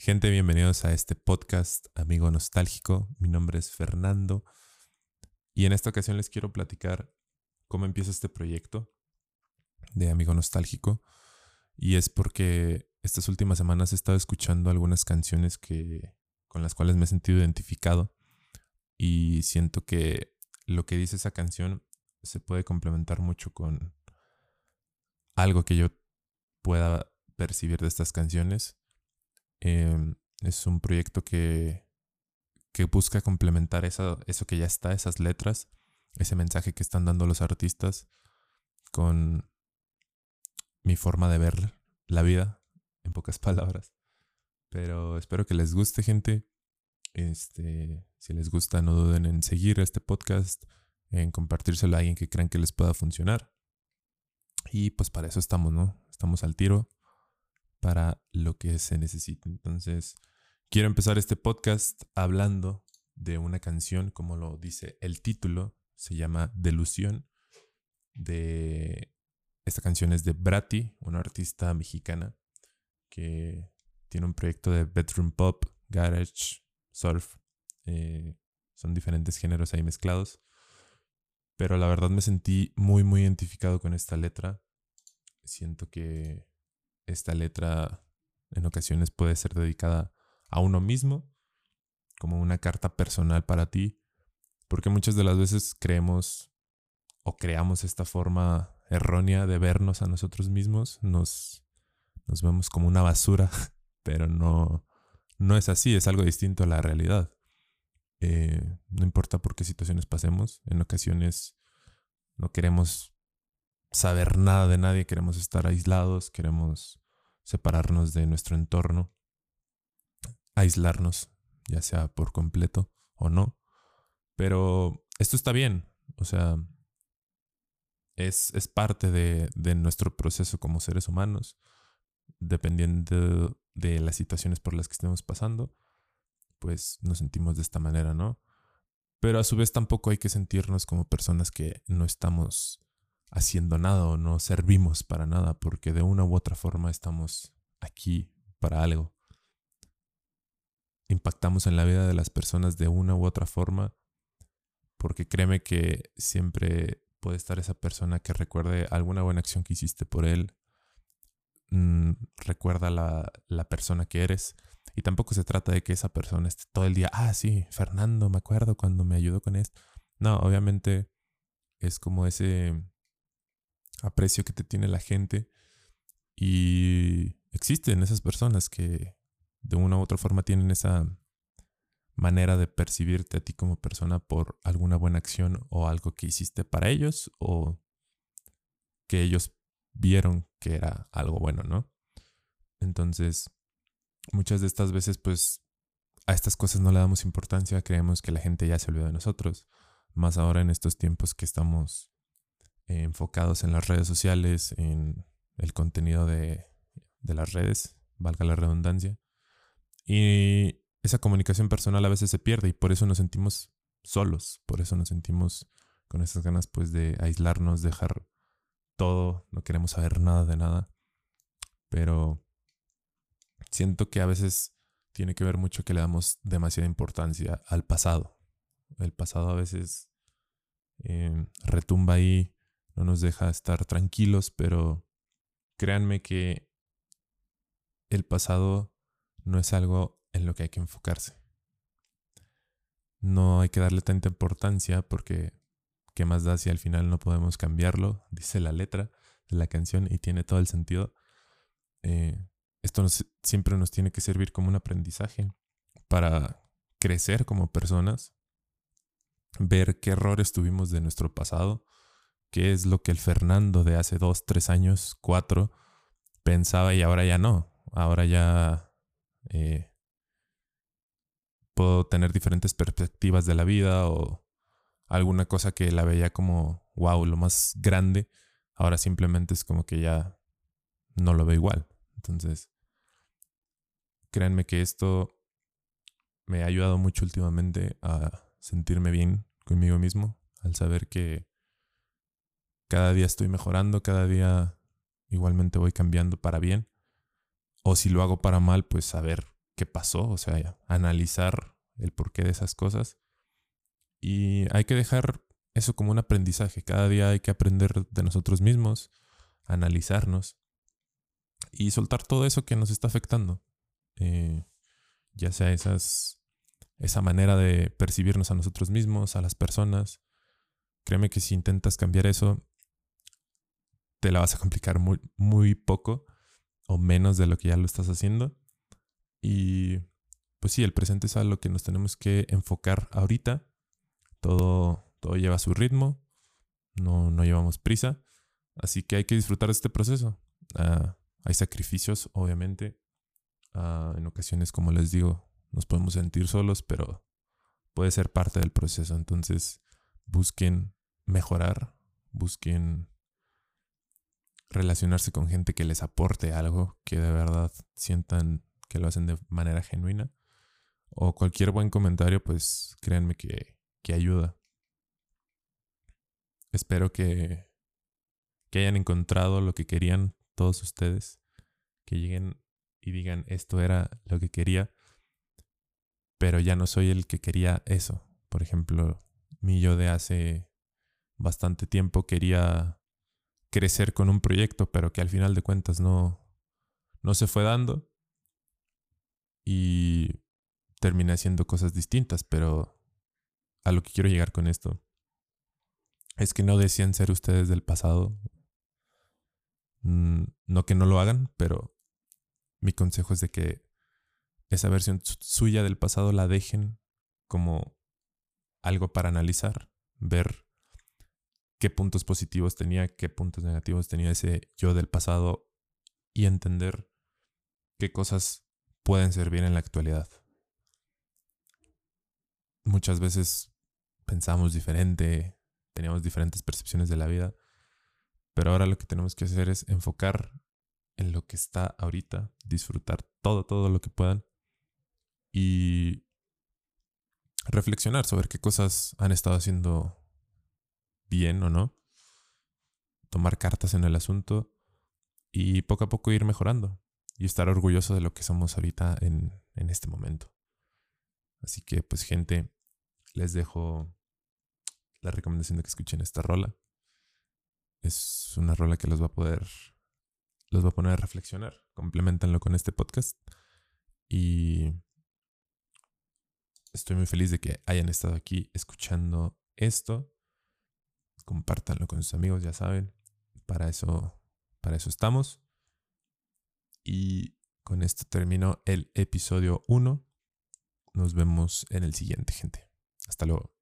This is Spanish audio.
Gente, bienvenidos a este podcast, amigo nostálgico. Mi nombre es Fernando y en esta ocasión les quiero platicar cómo empieza este proyecto de amigo nostálgico. Y es porque estas últimas semanas he estado escuchando algunas canciones que, con las cuales me he sentido identificado y siento que lo que dice esa canción se puede complementar mucho con algo que yo pueda percibir de estas canciones Em, es un proyecto que, que busca complementar eso, que ya está, esas letras, ese mensaje que están dando los artistas con mi forma de ver la vida, en pocas palabras. Pero espero que les guste, gente. Este, si les gusta, no duden en seguir este podcast, en compartírselo a alguien que crean que les pueda funcionar. Y pues para eso estamos, ¿no? Estamos al tiro para lo que se necesite. Entonces, quiero empezar este podcast hablando de una canción, como lo dice el título, se llama Delusión. De esta canción es de Brati, una artista mexicana que tiene un proyecto de bedroom pop, garage, surf. Eh, son diferentes géneros ahí mezclados. Pero la verdad me sentí muy, muy identificado con esta letra. Siento que esta letra en ocasiones puede ser dedicada a uno mismo, como una carta personal para ti, porque muchas de las veces creemos o creamos esta forma errónea de vernos a nosotros mismos, nos, nos vemos como una basura, pero no, no es así, es algo distinto a la realidad. Eh, no importa por qué situaciones pasemos, en ocasiones no queremos saber nada de nadie, queremos estar aislados, queremos separarnos de nuestro entorno, aislarnos, ya sea por completo o no. Pero esto está bien, o sea, es, es parte de, de, nuestro proceso como seres humanos, dependiendo de las situaciones por las que estemos pasando, pues nos sentimos de esta manera, ¿no? Pero a su vez tampoco hay que sentirnos como personas que no estamos haciendo nada o no servimos para nada, porque de una u otra forma estamos aquí para algo. Impactamos en la vida de las personas de una u otra forma, porque créeme que siempre puede estar esa persona que recuerde alguna buena acción que hiciste por él, mm, recuerda la, la persona que eres. Y tampoco se trata de que esa persona esté todo el día, ah, sí, Fernando, me acuerdo cuando me ayudó con esto. No, obviamente es como ese aprecio que te tiene la gente y existen esas personas que de una u otra forma tienen esa manera de percibirte a ti como persona por alguna buena acción o algo que hiciste para ellos o que ellos vieron que era algo bueno, ¿no? Entonces, muchas de estas veces pues a estas cosas no le damos importancia, creemos que la gente ya se olvidó de nosotros, más ahora en estos tiempos que estamos enfocados en las redes sociales, en el contenido de, las redes, valga la redundancia. Y esa comunicación personal a veces se pierde y por eso nos sentimos solos, por eso nos sentimos con esas ganas pues de aislarnos, dejar todo, no queremos saber nada de nada. Pero siento que a veces tiene que ver mucho que le damos demasiada importancia al pasado. El pasado a veces eh, retumba ahí no nos deja estar tranquilos, pero créanme que el pasado no es algo en lo que hay que enfocarse. No hay que darle tanta importancia porque ¿qué más da si al final no podemos cambiarlo? Dice la letra de la canción y tiene todo el sentido. Eh, esto siempre nos tiene que servir como un aprendizaje para crecer como personas, ver qué errores tuvimos de nuestro pasado qué es lo que el Fernando de hace dos, tres años, cuatro, pensaba y ahora ya no. Ahora ya eh, puedo tener diferentes perspectivas de la vida o alguna cosa que la veía como, wow, lo más grande. Ahora simplemente es como que ya no lo veo igual. Entonces, créanme que esto me ha ayudado mucho últimamente a sentirme bien conmigo mismo, al saber que cada día estoy mejorando, cada día igualmente voy cambiando para bien. O si lo hago para mal, pues saber qué pasó, o sea, analizar el porqué de esas cosas. Y hay que dejar eso como un aprendizaje. Cada día hay que aprender de nosotros mismos, analizarnos y soltar todo eso que nos está afectando. Eh, ya sea esas, esa manera de percibirnos a nosotros mismos, a las personas. Créeme que si intentas cambiar eso, te la vas a complicar muy, poco o menos de lo que ya lo estás haciendo. Y pues sí, el presente es algo que nos tenemos que enfocar ahorita. Todo, todo lleva su ritmo, no, no llevamos prisa, así que hay que disfrutar de este proceso. Ah, hay sacrificios, obviamente. Ah, en ocasiones, como les digo, nos podemos sentir solos, pero puede ser parte del proceso. Entonces, busquen mejorar, busquen relacionarse con gente que les aporte algo, que de verdad sientan que lo hacen de manera genuina. O cualquier buen comentario, pues créanme que, que ayuda. Espero que, que hayan encontrado lo que querían todos ustedes. Que lleguen y digan, esto era lo que quería. Pero ya no soy el que quería eso. Por ejemplo, mi yo de hace bastante tiempo quería crecer con un proyecto, pero que al final de cuentas no, no se fue dando. Y terminé haciendo cosas distintas, pero a lo que quiero llegar con esto es que no decían ser ustedes del pasado. Mm, no que no lo hagan, pero mi consejo es de que esa versión suya del pasado la dejen como algo para analizar, ver qué puntos positivos tenía, qué puntos negativos tenía ese yo del pasado y entender qué cosas pueden servir en la actualidad. Muchas veces pensamos diferente, teníamos diferentes percepciones de la vida, pero ahora lo que tenemos que hacer es enfocar en lo que está ahorita, disfrutar todo, todo lo que puedan y reflexionar sobre qué cosas han estado haciendo bien o no, tomar cartas en el asunto y poco a poco ir mejorando y estar orgulloso de lo que somos ahorita en, en este momento. Así que pues gente, les dejo la recomendación de que escuchen esta rola. Es una rola que los va a poder, los va a poner a reflexionar. Complementanlo con este podcast. Y estoy muy feliz de que hayan estado aquí escuchando esto compártanlo con sus amigos, ya saben. Para eso, para eso estamos. Y con esto termino el episodio 1. Nos vemos en el siguiente, gente. Hasta luego.